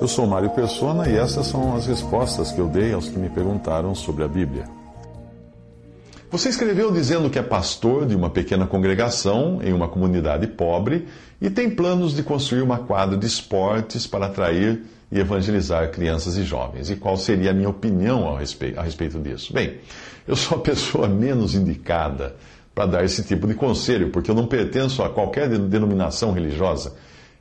Eu sou Mário Persona e essas são as respostas que eu dei aos que me perguntaram sobre a Bíblia. Você escreveu dizendo que é pastor de uma pequena congregação em uma comunidade pobre e tem planos de construir uma quadra de esportes para atrair e evangelizar crianças e jovens. E qual seria a minha opinião a respeito, a respeito disso? Bem, eu sou a pessoa menos indicada para dar esse tipo de conselho, porque eu não pertenço a qualquer denominação religiosa.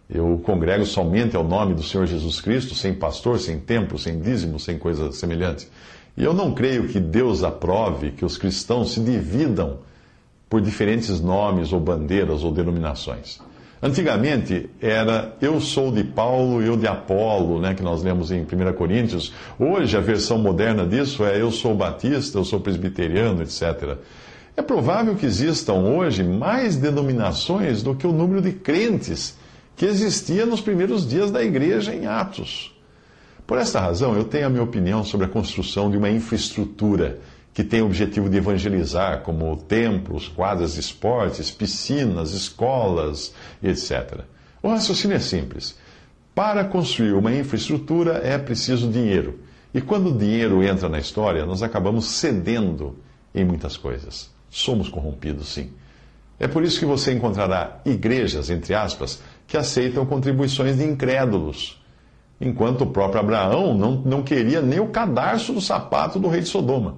Eu congrego somente ao nome do Senhor Jesus Cristo, sem pastor, sem templo, sem dízimo, sem coisa semelhante. E eu não creio que Deus aprove que os cristãos se dividam por diferentes nomes ou bandeiras ou denominações. Antigamente era eu sou de Paulo, eu de Apolo, né, que nós lemos em 1 Coríntios. Hoje a versão moderna disso é eu sou batista, eu sou presbiteriano, etc. É provável que existam hoje mais denominações do que o número de crentes que existia nos primeiros dias da igreja em Atos. Por esta razão, eu tenho a minha opinião sobre a construção de uma infraestrutura que tem o objetivo de evangelizar, como templos, quadras de esportes, piscinas, escolas, etc. O raciocínio é simples. Para construir uma infraestrutura é preciso dinheiro. E quando o dinheiro entra na história, nós acabamos cedendo em muitas coisas. Somos corrompidos, sim. É por isso que você encontrará igrejas, entre aspas, que aceitam contribuições de incrédulos, enquanto o próprio Abraão não, não queria nem o cadarço do sapato do rei de Sodoma.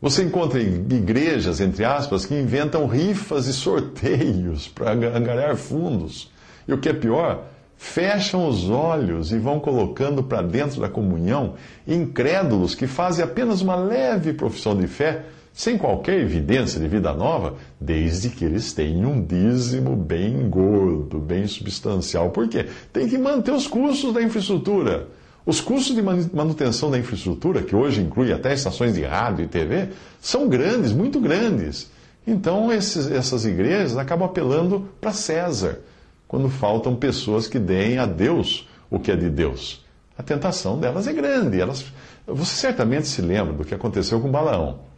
Você encontra igrejas, entre aspas, que inventam rifas e sorteios para angariar fundos. E o que é pior, fecham os olhos e vão colocando para dentro da comunhão incrédulos que fazem apenas uma leve profissão de fé sem qualquer evidência de vida nova, desde que eles tenham um dízimo bem gordo, bem substancial. Por quê? Tem que manter os custos da infraestrutura. Os custos de manutenção da infraestrutura, que hoje inclui até estações de rádio e TV, são grandes, muito grandes. Então, esses, essas igrejas acabam apelando para César, quando faltam pessoas que deem a Deus o que é de Deus. A tentação delas é grande. Elas, você certamente se lembra do que aconteceu com Balaão.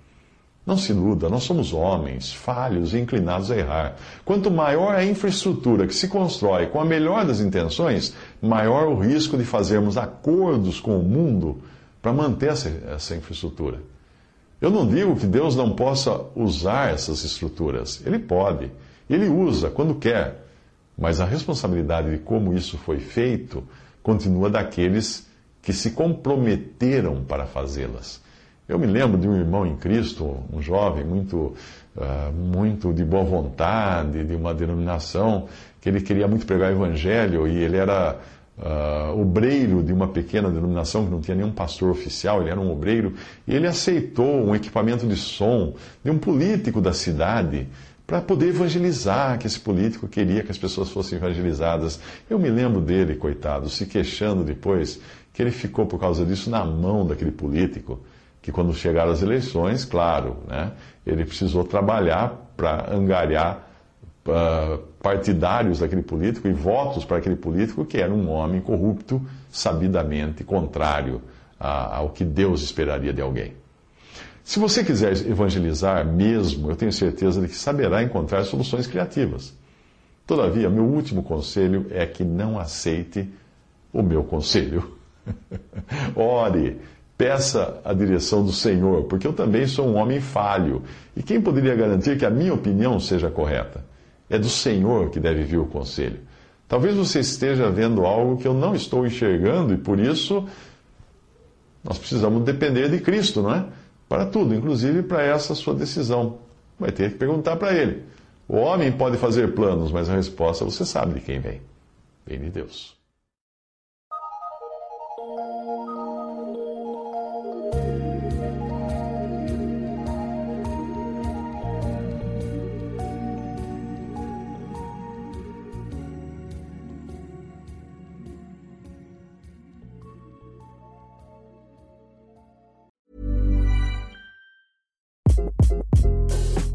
Não se iluda, nós somos homens, falhos e inclinados a errar. Quanto maior a infraestrutura que se constrói com a melhor das intenções, maior o risco de fazermos acordos com o mundo para manter essa, essa infraestrutura. Eu não digo que Deus não possa usar essas estruturas. Ele pode. Ele usa quando quer. Mas a responsabilidade de como isso foi feito continua daqueles que se comprometeram para fazê-las. Eu me lembro de um irmão em Cristo, um jovem muito, uh, muito de boa vontade, de uma denominação, que ele queria muito pregar o evangelho e ele era uh, obreiro de uma pequena denominação que não tinha nenhum pastor oficial, ele era um obreiro, e ele aceitou um equipamento de som de um político da cidade para poder evangelizar, que esse político queria que as pessoas fossem evangelizadas. Eu me lembro dele, coitado, se queixando depois que ele ficou por causa disso na mão daquele político que quando chegaram as eleições, claro, né, ele precisou trabalhar para angariar uh, partidários daquele político e votos para aquele político que era um homem corrupto, sabidamente contrário a, ao que Deus esperaria de alguém. Se você quiser evangelizar mesmo, eu tenho certeza de que saberá encontrar soluções criativas. Todavia, meu último conselho é que não aceite o meu conselho. Ore, Peça a direção do Senhor, porque eu também sou um homem falho. E quem poderia garantir que a minha opinião seja correta? É do Senhor que deve vir o conselho. Talvez você esteja vendo algo que eu não estou enxergando e por isso nós precisamos depender de Cristo, não é? Para tudo, inclusive para essa sua decisão. Vai ter que perguntar para Ele. O homem pode fazer planos, mas a resposta você sabe de quem vem. Vem de Deus.